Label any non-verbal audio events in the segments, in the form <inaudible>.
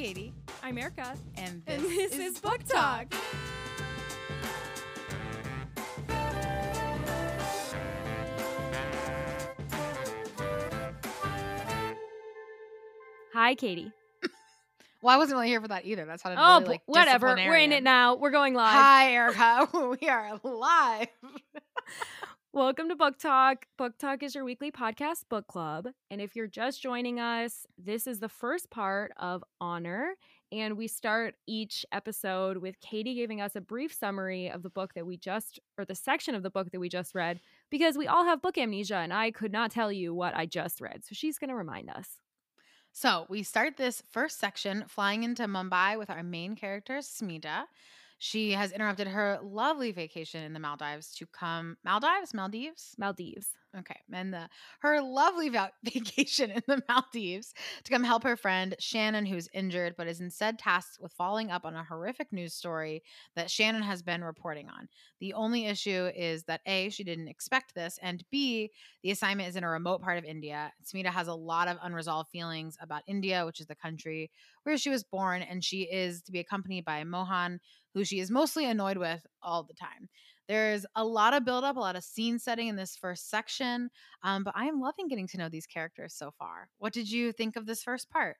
Katie. I'm Erica. And this, And this is Book Talk. Hi, Katie. <laughs> Well, I wasn't really here for that either. That sounded Oh, really, like, whatever. We're in it now. We're going live. Hi, Erica. <laughs> we are live. Welcome to Book Talk. Book Talk is your weekly podcast book club. And if you're just joining us, this is the first part of Honor. And we start each episode with Katie giving us a brief summary of the book that we just, or the section of the book that we just read, because we all have book amnesia and I could not tell you what I just read. So she's going to remind us. So we start this first section flying into Mumbai with our main character, Smita. She has interrupted her lovely vacation in the Maldives to come Maldives, Maldives. Maldives. Okay, and the her lovely va- <laughs> vacation in the Maldives to come help her friend Shannon, who's injured but is instead tasked with following up on a horrific news story that Shannon has been reporting on. The only issue is that A, she didn't expect this, and B, the assignment is in a remote part of India. Smita has a lot of unresolved feelings about India, which is the country where she was born, and she is to be accompanied by Mohan, who she is mostly annoyed with all the time. There's a lot of buildup, a lot of scene setting in this first section, um, but I am loving getting to know these characters so far. What did you think of this first part?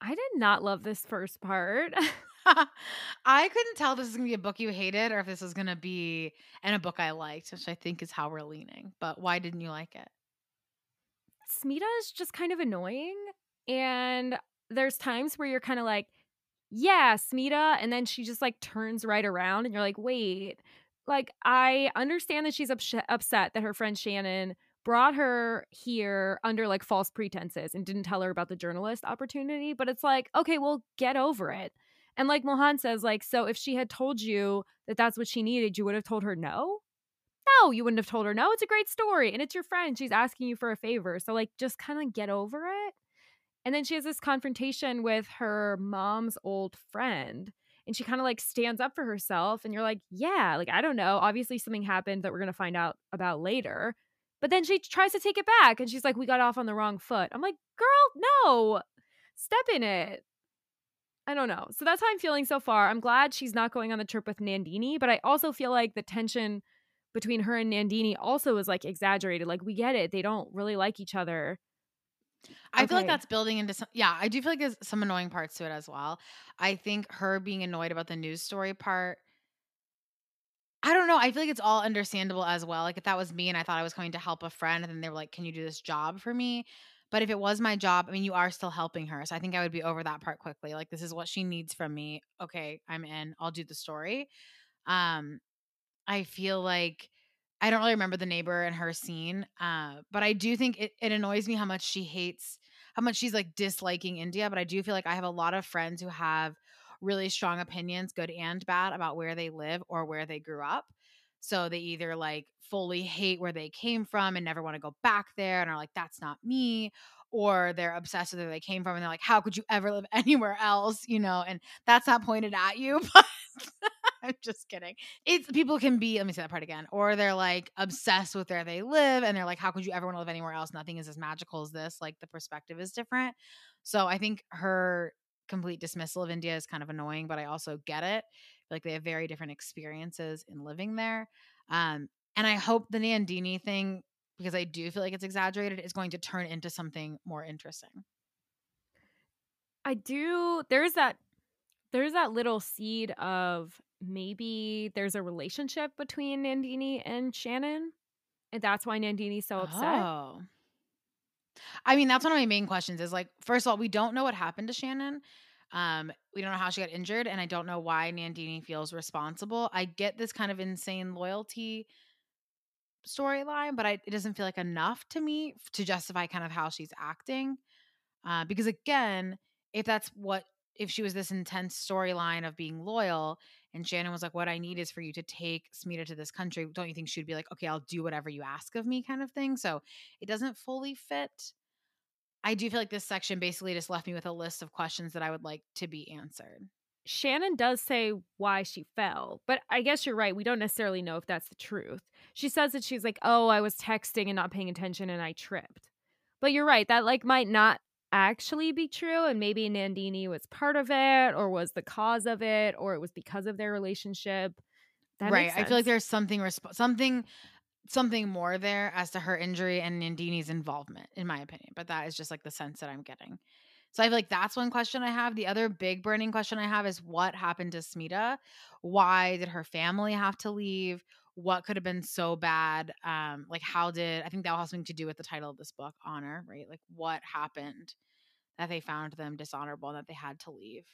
I did not love this first part. <laughs> I couldn't tell if this is going to be a book you hated or if this was going to be and a book I liked, which I think is how we're leaning. But why didn't you like it? Smita is just kind of annoying. And there's times where you're kind of like, yeah, Smita. And then she just like turns right around and you're like, wait, like, I understand that she's ups- upset that her friend Shannon brought her here under like false pretenses and didn't tell her about the journalist opportunity. But it's like, okay, well, get over it. And like Mohan says, like, so if she had told you that that's what she needed, you would have told her no? No, you wouldn't have told her no. It's a great story and it's your friend. She's asking you for a favor. So, like, just kind of get over it. And then she has this confrontation with her mom's old friend. And she kind of like stands up for herself. And you're like, yeah, like, I don't know. Obviously, something happened that we're going to find out about later. But then she tries to take it back. And she's like, we got off on the wrong foot. I'm like, girl, no, step in it. I don't know. So that's how I'm feeling so far. I'm glad she's not going on the trip with Nandini, but I also feel like the tension between her and Nandini also is like exaggerated. Like we get it. They don't really like each other. I feel like that's building into some. Yeah, I do feel like there's some annoying parts to it as well. I think her being annoyed about the news story part. I don't know. I feel like it's all understandable as well. Like if that was me and I thought I was going to help a friend, and then they were like, "Can you do this job for me?" But if it was my job, I mean, you are still helping her, so I think I would be over that part quickly. Like this is what she needs from me. Okay, I'm in. I'll do the story. Um, I feel like I don't really remember the neighbor and her scene, uh, but I do think it, it annoys me how much she hates, how much she's like disliking India. But I do feel like I have a lot of friends who have really strong opinions, good and bad, about where they live or where they grew up. So they either like fully hate where they came from and never want to go back there and are like, that's not me. Or they're obsessed with where they came from and they're like, how could you ever live <laughs> anywhere else? You know, and that's not pointed at you, <laughs> but I'm just kidding. It's people can be, let me say that part again, or they're like obsessed with where they live and they're like, how could you ever want to live anywhere else? Nothing is as magical as this. Like the perspective is different. So I think her complete dismissal of India is kind of annoying, but I also get it. Like they have very different experiences in living there. Um, and I hope the Nandini thing, because I do feel like it's exaggerated, is going to turn into something more interesting. I do. There's that. There's that little seed of maybe there's a relationship between Nandini and Shannon, and that's why Nandini's so upset. Oh. I mean, that's one of my main questions is like, first of all, we don't know what happened to Shannon. Um, we don't know how she got injured, and I don't know why Nandini feels responsible. I get this kind of insane loyalty storyline, but I, it doesn't feel like enough to me to justify kind of how she's acting. Uh, because again, if that's what if she was this intense storyline of being loyal and Shannon was like, What I need is for you to take Smita to this country, don't you think she'd be like, Okay, I'll do whatever you ask of me, kind of thing? So it doesn't fully fit. I do feel like this section basically just left me with a list of questions that I would like to be answered. Shannon does say why she fell, but I guess you're right. We don't necessarily know if that's the truth. She says that she's like, "Oh, I was texting and not paying attention and I tripped." But you're right. That like might not actually be true and maybe Nandini was part of it or was the cause of it or it was because of their relationship. That right. I feel like there's something resp- something something more there as to her injury and Nandini's involvement, in my opinion. But that is just like the sense that I'm getting. So I feel like that's one question I have. The other big burning question I have is what happened to Smita? Why did her family have to leave? What could have been so bad? Um, like how did I think that have something to do with the title of this book, Honor, right? Like what happened that they found them dishonorable and that they had to leave.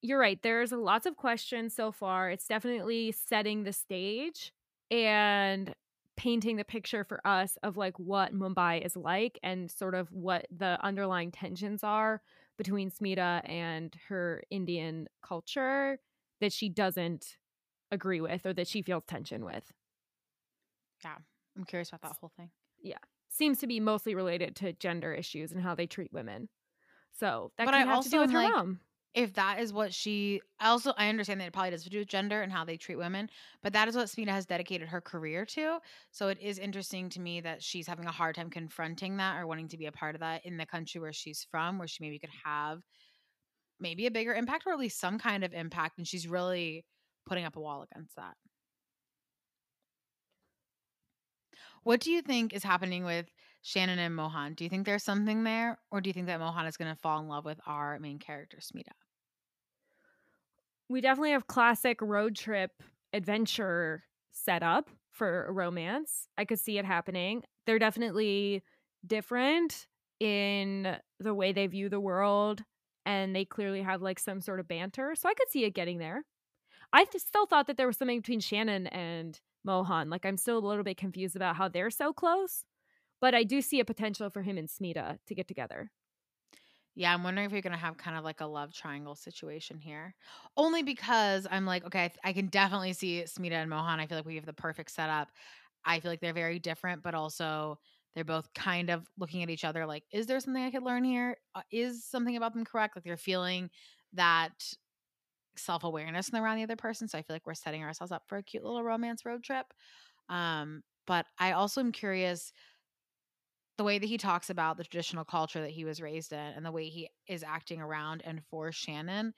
You're right. There's lots of questions so far. It's definitely setting the stage and painting the picture for us of like what Mumbai is like and sort of what the underlying tensions are between Smita and her Indian culture that she doesn't agree with or that she feels tension with. Yeah. I'm curious about that whole thing. Yeah. Seems to be mostly related to gender issues and how they treat women. So that But could I have also to do with her like, mom. if that is what she I also I understand that it probably does do with gender and how they treat women, but that is what Smita has dedicated her career to. So it is interesting to me that she's having a hard time confronting that or wanting to be a part of that in the country where she's from, where she maybe could have maybe a bigger impact or at least some kind of impact. And she's really putting up a wall against that. What do you think is happening with Shannon and Mohan? Do you think there's something there? Or do you think that Mohan is going to fall in love with our main character, Smita? we definitely have classic road trip adventure set up for a romance. I could see it happening. They're definitely different in the way they view the world and they clearly have like some sort of banter. So I could see it getting there. I still thought that there was something between Shannon and Mohan. Like I'm still a little bit confused about how they're so close, but I do see a potential for him and Smita to get together. Yeah, I'm wondering if you're gonna have kind of like a love triangle situation here. Only because I'm like, okay, I, th- I can definitely see Smita and Mohan. I feel like we have the perfect setup. I feel like they're very different, but also they're both kind of looking at each other like, is there something I could learn here? Uh, is something about them correct? Like they're feeling that self awareness and around the other person. So I feel like we're setting ourselves up for a cute little romance road trip. Um, but I also am curious the way that he talks about the traditional culture that he was raised in and the way he is acting around and for Shannon,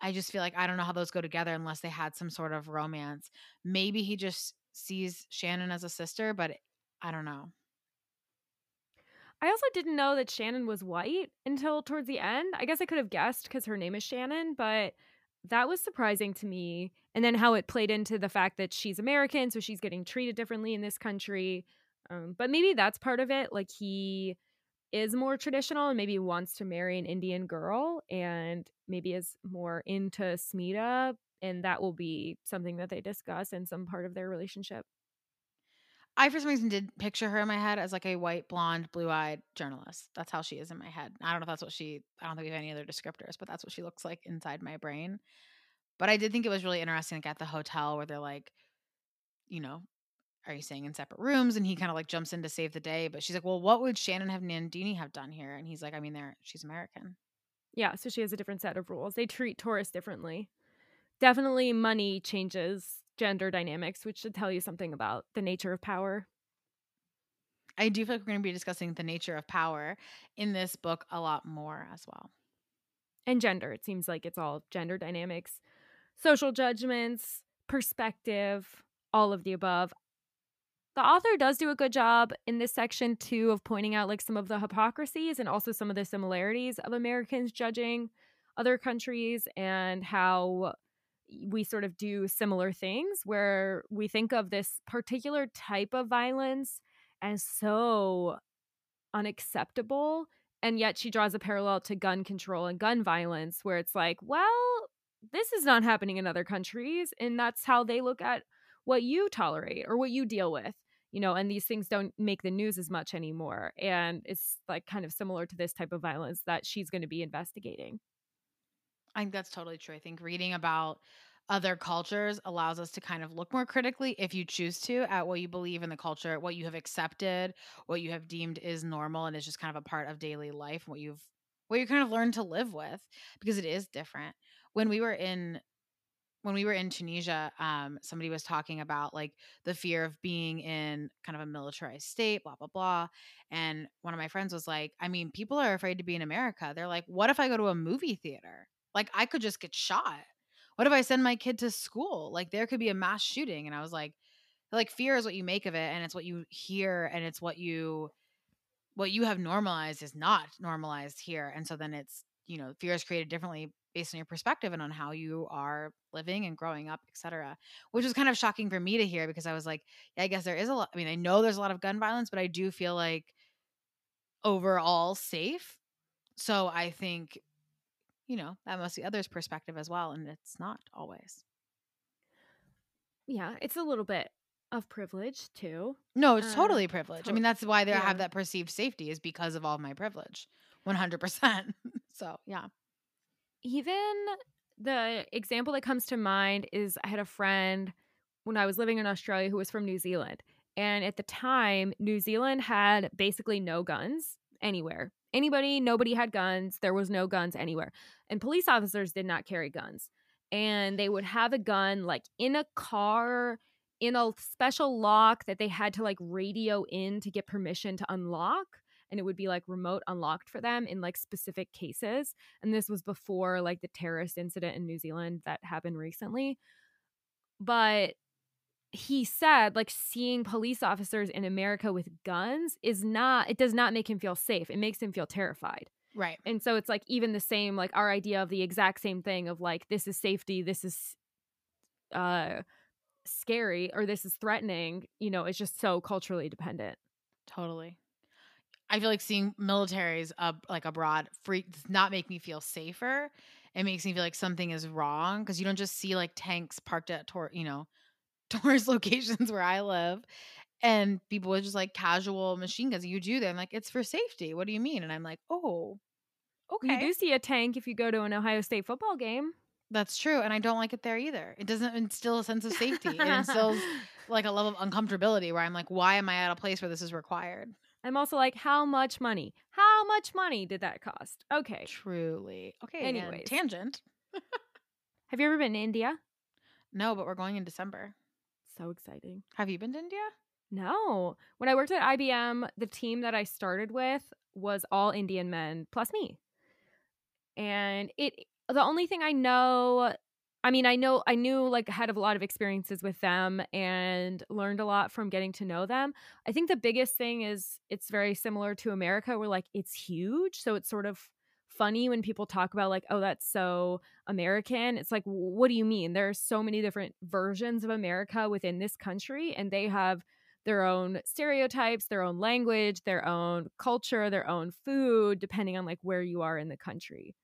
I just feel like I don't know how those go together unless they had some sort of romance. Maybe he just sees Shannon as a sister, but I don't know. I also didn't know that Shannon was white until towards the end. I guess I could have guessed because her name is Shannon, but that was surprising to me. And then how it played into the fact that she's American, so she's getting treated differently in this country. Um, but maybe that's part of it. Like he is more traditional and maybe wants to marry an Indian girl and maybe is more into Smita. And that will be something that they discuss in some part of their relationship. I for some reason did picture her in my head as like a white, blonde, blue-eyed journalist. That's how she is in my head. I don't know if that's what she I don't think we have any other descriptors, but that's what she looks like inside my brain. But I did think it was really interesting like at the hotel where they're like, you know, are you staying in separate rooms? And he kind of like jumps in to save the day. But she's like, well, what would Shannon have Nandini have done here? And he's like, I mean, they're she's American. Yeah, so she has a different set of rules. They treat tourists differently. Definitely money changes gender dynamics, which should tell you something about the nature of power. I do feel like we're going to be discussing the nature of power in this book a lot more as well. And gender. It seems like it's all gender dynamics, social judgments, perspective, all of the above. The author does do a good job in this section too of pointing out like some of the hypocrisies and also some of the similarities of Americans judging other countries and how we sort of do similar things where we think of this particular type of violence as so unacceptable and yet she draws a parallel to gun control and gun violence where it's like well this is not happening in other countries and that's how they look at what you tolerate or what you deal with you know and these things don't make the news as much anymore and it's like kind of similar to this type of violence that she's going to be investigating I think that's totally true. I think reading about other cultures allows us to kind of look more critically, if you choose to, at what you believe in the culture, what you have accepted, what you have deemed is normal and is just kind of a part of daily life, what you've what you kind of learned to live with because it is different. When we were in when we were in Tunisia, um, somebody was talking about like the fear of being in kind of a militarized state, blah, blah, blah. And one of my friends was like, I mean, people are afraid to be in America. They're like, what if I go to a movie theater? Like, I could just get shot. What if I send my kid to school? Like, there could be a mass shooting. And I was like, like fear is what you make of it and it's what you hear and it's what you what you have normalized is not normalized here and so then it's you know fear is created differently based on your perspective and on how you are living and growing up etc which was kind of shocking for me to hear because i was like yeah i guess there is a lot i mean i know there's a lot of gun violence but i do feel like overall safe so i think you know that must be others perspective as well and it's not always Yeah, it's a little bit of privilege too. no it's Uh, totally privilege i mean that's why they have that perceived safety is because of all my privilege 100% <laughs> so yeah Even the example that comes to mind is I had a friend when I was living in Australia who was from New Zealand. And at the time, New Zealand had basically no guns anywhere. Anybody, nobody had guns. There was no guns anywhere. And police officers did not carry guns. And they would have a gun like in a car in a special lock that they had to like radio in to get permission to unlock. And it would be like remote unlocked for them in like specific cases. And this was before like the terrorist incident in New Zealand that happened recently. But he said like seeing police officers in America with guns is not it does not make him feel safe. It makes him feel terrified. right And so it's like even the same like our idea of the exact same thing of like this is safety, this is uh scary or this is threatening, you know, it's just so culturally dependent. Totally. I feel like seeing militaries up like abroad freak does not make me feel safer. It makes me feel like something is wrong because you don't just see like tanks parked at tour, you know, tourist <laughs> locations where I live, and people with just like casual machine guns. You do them like it's for safety. What do you mean? And I'm like, oh, okay, You do see a tank if you go to an Ohio State football game. that's true, and I don't like it there either. It doesn't instill a sense of safety. It instills <laughs> like a level of uncomfortability where I'm like, why am I at a place where this is required? I'm also like, how much money? How much money did that cost? Okay. Truly. Okay. again, Anyways. tangent. <laughs> Have you ever been to India? No, but we're going in December. So exciting. Have you been to India? No. When I worked at IBM, the team that I started with was all Indian men plus me. And it the only thing I know I mean, I know I knew like had a lot of experiences with them and learned a lot from getting to know them. I think the biggest thing is it's very similar to America where like it's huge, so it's sort of funny when people talk about like oh that's so American. It's like what do you mean? There are so many different versions of America within this country and they have their own stereotypes, their own language, their own culture, their own food depending on like where you are in the country.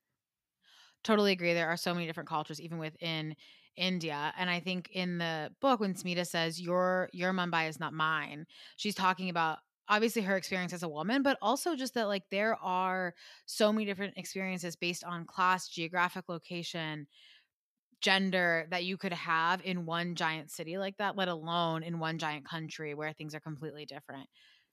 Totally agree. There are so many different cultures, even within India. And I think in the book, when Smita says your your Mumbai is not mine, she's talking about obviously her experience as a woman, but also just that like there are so many different experiences based on class, geographic location, gender that you could have in one giant city like that, let alone in one giant country where things are completely different.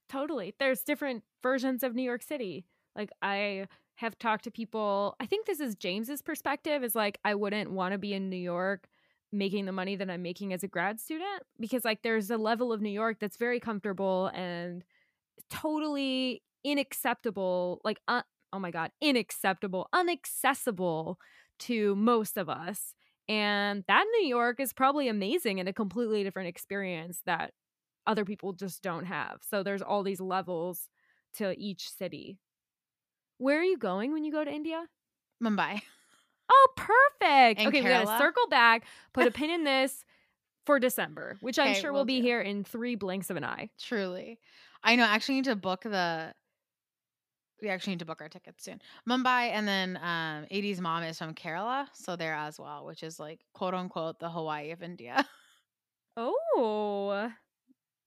Totally. There's different versions of New York City. Like I have talked to people, I think this is James's perspective is like I wouldn't want to be in New York making the money that I'm making as a grad student because like there's a level of New York that's very comfortable and totally unacceptable like uh, oh my god, unacceptable, unaccessible to most of us. And that New York is probably amazing and a completely different experience that other people just don't have. So there's all these levels to each city. Where are you going when you go to India? Mumbai. Oh, perfect. And okay, we gotta circle back, put a pin in <laughs> this for December, which I'm Okay, sure will will be do. here in three blinks of an eye. Truly. I know. I actually need to book the. We actually need to book our tickets soon. Mumbai and then um AD's mom is from Kerala, so there as well, which is like quote unquote the Hawaii of India. Oh,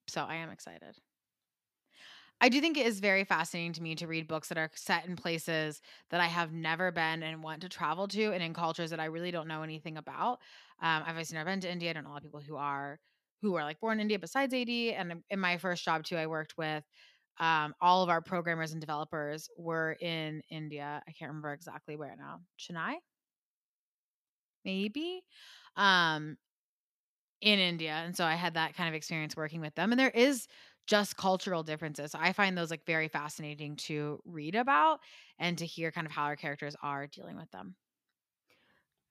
So I am excited. I do think it is very fascinating to me to read books that are set in places that I have never been and want to travel to, and in cultures that I really don't know anything about. Um, I've obviously never been to India. I don't know a lot of people who are who are like born in India besides AD. And in my first job too, I worked with um, all of our programmers and developers were in India. I can't remember exactly where now. Chennai, maybe. Um in India. And so I had that kind of experience working with them. And there is just cultural differences. I find those like very fascinating to read about and to hear kind of how our characters are dealing with them.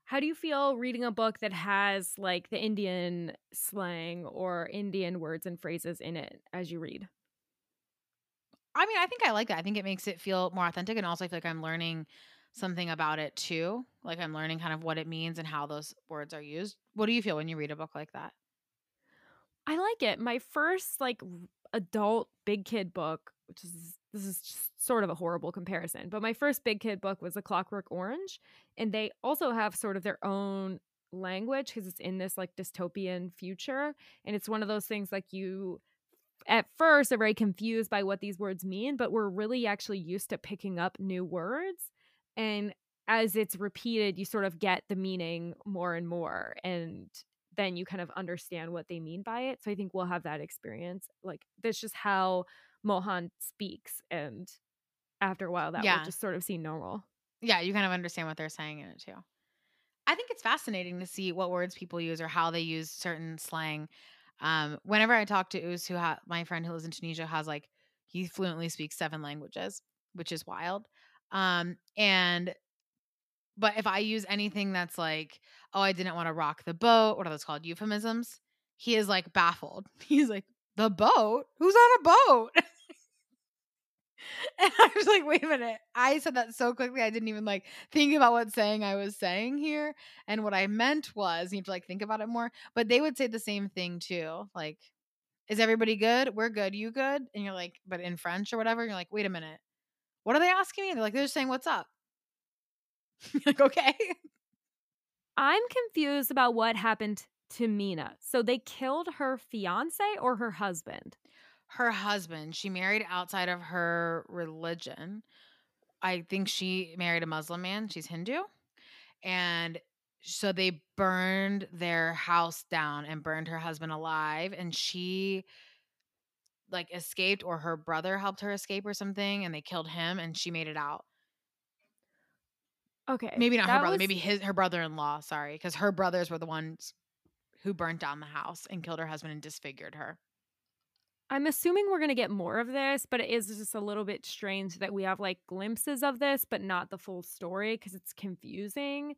How do you feel reading a book that has like the Indian slang or Indian words and phrases in it as you read? I mean, I think I like that. I think it makes it feel more authentic and also I feel like I'm learning something about it too. Like I'm learning kind of what it means and how those words are used. What do you feel when you read a book like that? I like it. My first like adult big kid book, which is this is sort of a horrible comparison, but my first big kid book was A Clockwork Orange, and they also have sort of their own language because it's in this like dystopian future, and it's one of those things like you at first are very confused by what these words mean, but we're really actually used to picking up new words. And as it's repeated, you sort of get the meaning more and more. And then you kind of understand what they mean by it. So I think we'll have that experience. Like, that's just how Mohan speaks. And after a while, that yeah. will just sort of seem normal. Yeah, you kind of understand what they're saying in it too. I think it's fascinating to see what words people use or how they use certain slang. Um, whenever I talk to Us, who ha- my friend who lives in Tunisia has like he fluently speaks seven languages, which is wild. Um, and but if I use anything that's like, oh, I didn't want to rock the boat, what are those called? Euphemisms. He is like baffled. <laughs> He's like, the boat? Who's on a boat? <laughs> <laughs> and I was like, wait a minute. I said that so quickly I didn't even like think about what saying I was saying here. And what I meant was you have to like think about it more. But they would say the same thing too. Like, is everybody good? We're good. You good? And you're like, but in French or whatever, you're like, wait a minute. What are they asking me? they're like, they're just saying, what's up? <laughs> like, okay. I'm confused about what happened to Meena. So they killed her fiance or her husband? Her husband. She married outside of her religion. I think she married a Muslim man. She's Hindu. And so they burned their house down and burned her husband alive. And she like escaped or her brother helped her escape or something and they killed him and she made it out. Okay. Maybe not her brother, was... maybe his her brother-in-law, sorry, because her brothers were the ones who burnt down the house and killed her husband and disfigured her. I'm assuming we're going to get more of this, but it is just a little bit strange that we have like glimpses of this, but not the full story because it's confusing.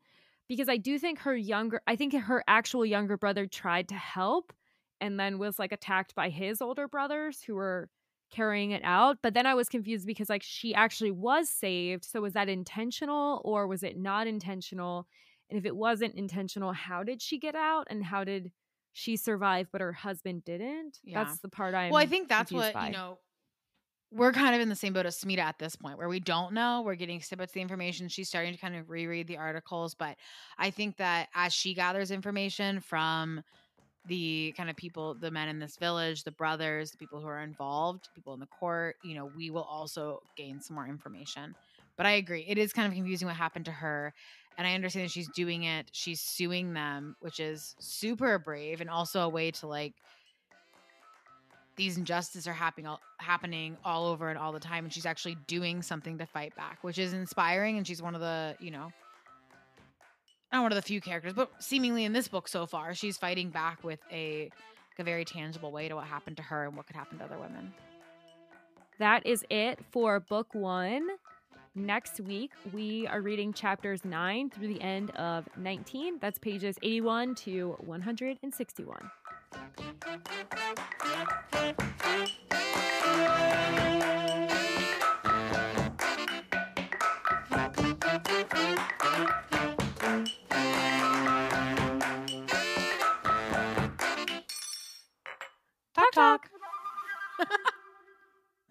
Because I do think her younger, I think her actual younger brother tried to help and then was like attacked by his older brothers who were carrying it out. But then I was confused because like she actually was saved. So was that intentional or was it not intentional? And if it wasn't intentional, how did she get out and how did she survived but her husband didn't? Yeah. That's the part I'm Well, I think that's what, by. you know, we're kind of in the same boat as Smita at this point where we don't know. We're getting snippets of the information. She's starting to kind of reread the articles. But I think that as she gathers information from the kind of people, the men in this village, the brothers, the people who are involved, people in the court, you know, we will also gain some more information. But I agree. It is kind of confusing what happened to her. And I understand that she's doing it. She's suing them, which is super brave and also a way to like these injustices are happening all, happening all over and all the time and she's actually doing something to fight back, which is inspiring and she's one of the, you know, not one of the few characters, but seemingly in this book so far, she's fighting back with a, like a very tangible way to what happened to her and what could happen to other women. That is it for book one. Next week, we are reading chapters 9 through the end of 19. That's pages 81 to 161.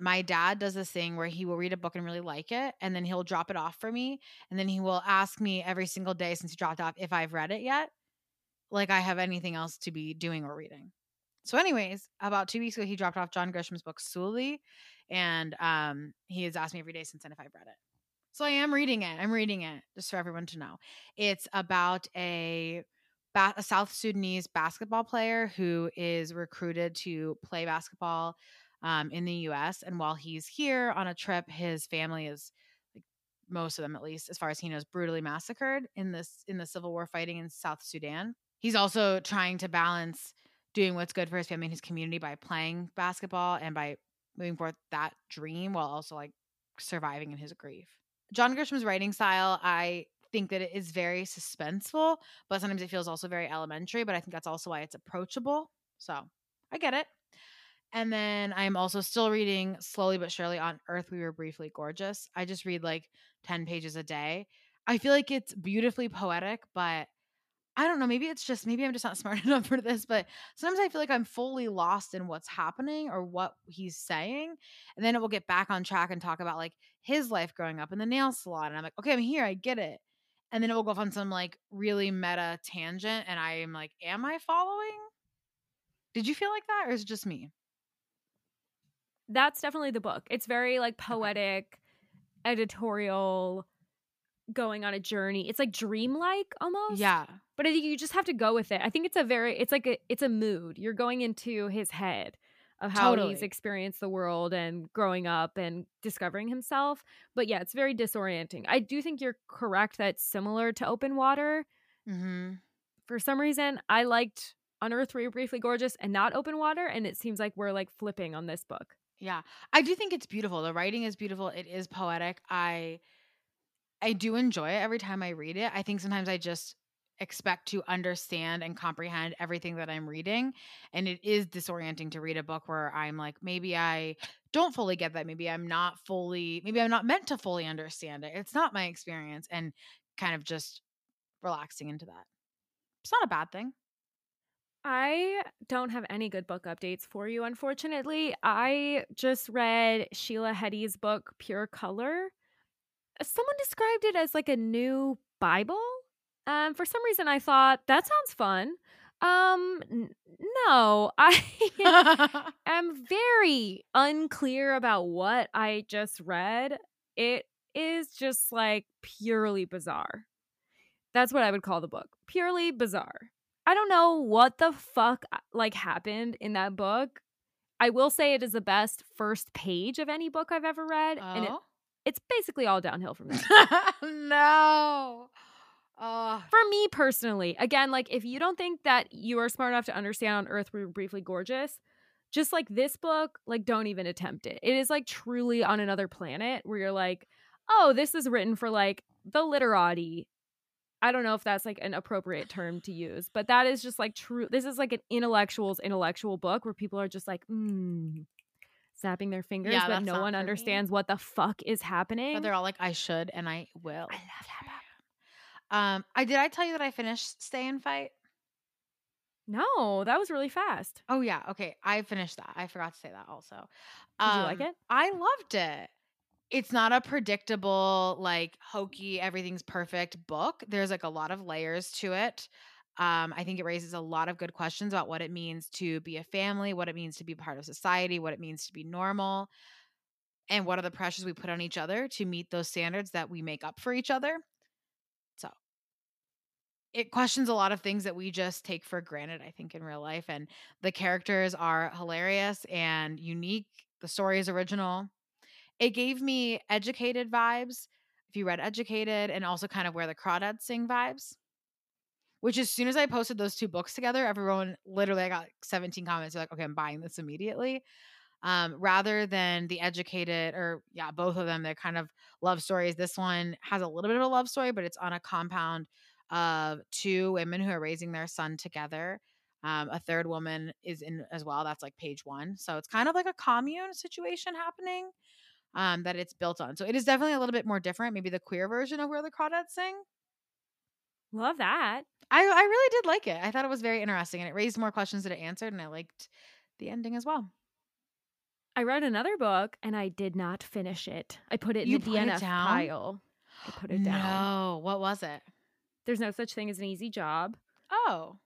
My dad does this thing where he will read a book and really like it and then he'll drop it off for me and then he will ask me every single day since he dropped off if I've read it yet like I have anything else to be doing or reading. So anyways, about 2 weeks ago he dropped off John Grisham's book Sooley and um he has asked me every day since then if I've read it. So I am reading it. I'm reading it just for everyone to know. It's about a a South Sudanese basketball player who is recruited to play basketball um, in the U.S. And while he's here on a trip, his family is like most of them at least, as far as he knows, brutally massacred in this in the civil war fighting in South Sudan. He's also trying to balance doing what's good for his family and his community by playing basketball and by moving forth that dream while also like surviving in his grief. John Grisham's writing style, I think that it is very suspenseful, but sometimes it feels also very elementary, but I think that's also why it's approachable. So I get it. And then I'm also still reading slowly but surely on Earth We Were Briefly Gorgeous. I just read like 10 pages a day. I feel like it's beautifully poetic, but I don't know. Maybe it's just, maybe I'm just not <laughs> smart enough for this, but sometimes I feel like I'm fully lost in what's happening or what he's saying. And then it will get back on track and talk about like his life growing up in the nail salon. And I'm like, okay, I'm here. I get it. And then it will go off on some like really meta tangent. And I am like, am I following? Did you feel like that or is it just me? That's definitely the book. It's very like poetic, editorial, going on a journey. It's like dreamlike almost. Yeah. But I think you just have to go with it. I think it's a very it's like a it's a mood. You're going into his head of how Totally. he's experienced the world and growing up and discovering himself. But yeah, it's very disorienting. I do think you're correct that it's similar to Open Water. Mm-hmm. For some reason, I liked Unearthed Briefly Gorgeous and not Open Water, and it seems like we're like flipping on this book. Yeah. I do think it's beautiful. The writing is beautiful. It is poetic. I I do enjoy it every time I read it. I think sometimes I just expect to understand and comprehend everything that I'm reading. And it is disorienting to read a book where I'm like, maybe I don't fully get that. Maybe I'm not fully, maybe I'm not meant to fully understand it. It's not my experience. And kind of just relaxing into that. It's not a bad thing. I don't have any good book updates for you, unfortunately. I just read Sheila Heti's book, Pure Color. Someone described it as like a new Bible. Um, for some reason, I thought that sounds fun. Um, n- no, <laughs> I <laughs> am very unclear about what I just read. It is just like purely bizarre. That's what I would call the book. Purely bizarre. I don't know what the fuck uh, like happened in that book. I will say it is the best first page of any book I've ever read, and it, Oh. it's basically all downhill from there. <laughs> no. Oh. For me personally, again, like if you don't think that you are smart enough to understand on Earth We Were Briefly Gorgeous, just like this book, like don't even attempt it. It is like truly on another planet where you're like, oh, this is written for like the literati. I don't know if that's like an appropriate term to use, but that is just like true. This is like an intellectual's intellectual book where people are just like, mm, snapping their fingers, Yeah, but no one for me. understands what the fuck is happening. But they're all like, I should and I will. I love that book. Um, I did I tell you that I finished Stay and Fight? No, that was really fast. Oh yeah, okay. I finished that. I forgot to say that also. Did you like Um, it? I loved it. It's not a predictable, like hokey, everything's perfect book. There's like a lot of layers to it. Um, I think it raises a lot of good questions about what it means to be a family, what it means to be part of society, what it means to be normal, and what are the pressures we put on each other to meet those standards that we make up for each other. So it questions a lot of things that we just take for granted, I think, in real life. And the characters are hilarious and unique. The story is original. It gave me educated vibes. If you read Educated, and also kind of where the crawdads sing vibes. Which as soon as I posted those two books together, everyone literally I got like 17 comments. Like, okay, I'm buying this immediately. Um, rather than the educated or yeah, both of them, they're kind of love stories. This one has a little bit of a love story, but it's on a compound of two women who are raising their son together. Um, a third woman is in as well. That's like page one. So it's kind of like a commune situation happening um, that it's built on. So it is definitely a little bit more different, maybe the queer version of where the crawdads sing. Love that. I, I really did like it. I thought it was very interesting and it raised more questions than it answered. And I liked the ending as well. I read another book and I did not finish it. I put it in You the DNF pile. I put it down. No, what was it? There's no such thing as an easy job. Oh,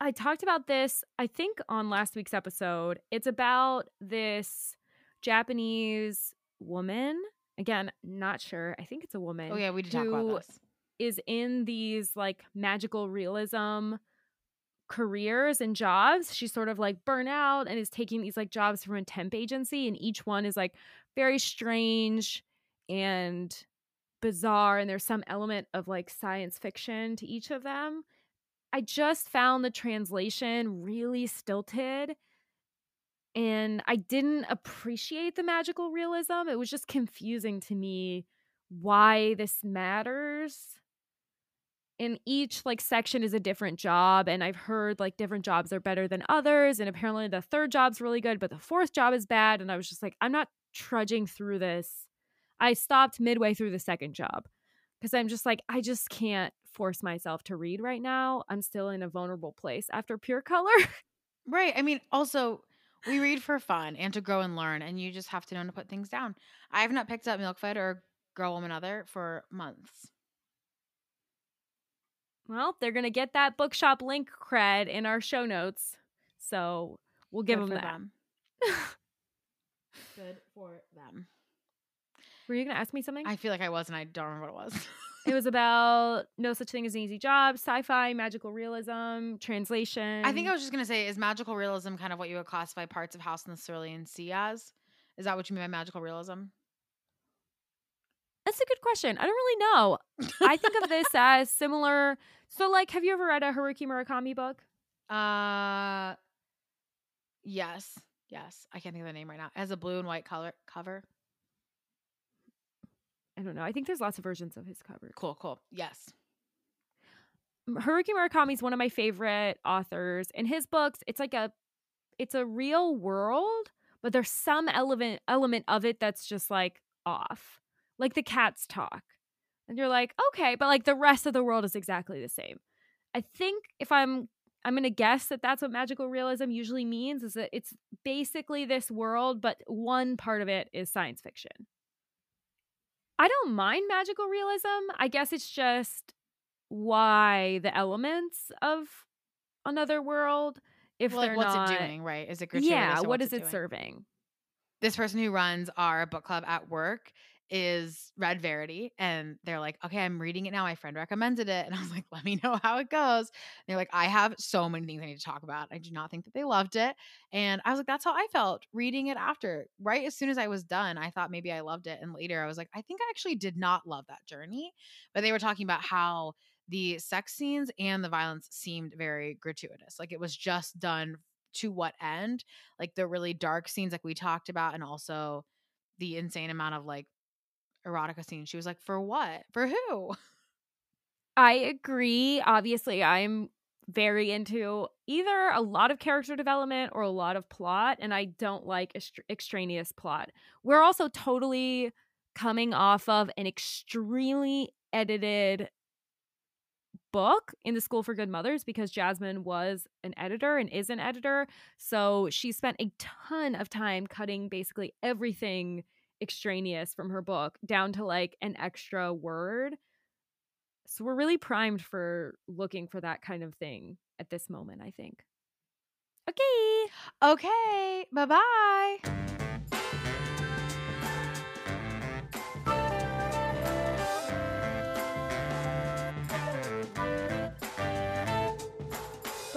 I talked about this, I think, on last week's episode. It's about this Japanese woman. Again, not sure. I think it's a oh, woman. oh yeah, we did talk about this. Is in these like magical realism careers and jobs. She's sort of like burnout and is taking these like jobs from a temp agency, and each one is like very strange and bizarre and there's some element of like science fiction to each of them. I just found the translation really stilted and I didn't appreciate the magical realism. It was just confusing to me why this matters. And each like section is a different job and I've heard like different jobs are better than others and apparently the third job's really good but the fourth job is bad and I was just like I'm not trudging through this. I stopped midway through the second job because I'm just like I just can't force myself to read right now. I'm still in a vulnerable place after pure color. Right. I mean, also we read for fun and to grow and learn, and you just have to know to put things down. I have not picked up Milkfed or Girl Woman Other for months. Well, they're gonna get that bookshop link cred in our show notes, so we'll give Good them that. them. <laughs> Good for them. Were you gonna ask me something? I feel like I was, and I don't remember what it was. <laughs> it was about no such thing as an easy job, sci-fi, magical realism, translation. I think I was just gonna say, is magical realism kind of what you would classify parts of House in the Cerulean Sea as? Is that what you mean by magical realism? That's a good question. I don't really know. I think of this <laughs> as similar. So, like, have you ever read a Haruki Murakami book? Uh, yes, yes. I can't think of the name right now. It has a blue and white color cover. I don't know. I think there's lots of versions of his cover. Cool, cool. Yes. Haruki Murakami is one of my favorite authors. In his books, it's like a it's a real world, but there's some element element of it that's just like off. Like the cats talk. And you're like, "Okay, but like the rest of the world is exactly the same." I think if I'm I'm going to guess that that's what magical realism usually means is that it's basically this world, but one part of it is science fiction. I don't mind magical realism. I guess it's just why the elements of another world if Well, like, they're what's not it doing? Right? Is it gratuitous? yeah what's is it doing? serving this person who runs our book club at work is read Verity. And they're like, okay, I'm reading it now. My friend recommended it. And I was like, let me know how it goes. And they're like, I have so many things I need to talk about. I do not think that they loved it. And I was like, that's how I felt reading it after. Right as soon as I was done, I thought maybe I loved it. And later I was like, I think I actually did not love that journey. But they were talking about how the sex scenes and the violence seemed very gratuitous. Like it was just done to what end? Like the really dark scenes, like we talked about, and also the insane amount of like erotica scene. She was like, for what? For who? i agree obviously i'm very into either a lot of character development or a lot of plot and i don't like extra- extraneous plot we're also totally coming off of an extremely edited book in the school for good mothers because jasmine was an editor and is an editor so she spent a ton of time cutting basically everything extraneous from her book down to like an extra word so we're really primed for looking for that kind of thing at this moment i think okay Okay. Bye bye.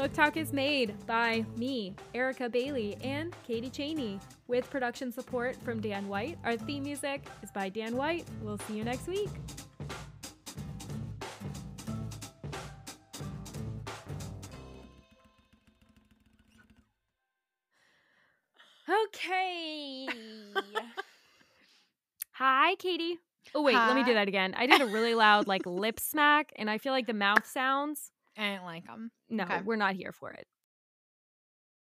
Book Talk is made by me, Erica Bailey, and Katie Cheney, with production support from Dan White. Our theme music is by Dan White. We'll see you next week. Okay. <laughs> Hi, Katie. Oh, wait, let me do that again. I did a really loud, like, lip smack, and I feel like the mouth sounds. I didn't like them. No, Okay. we're not here for it.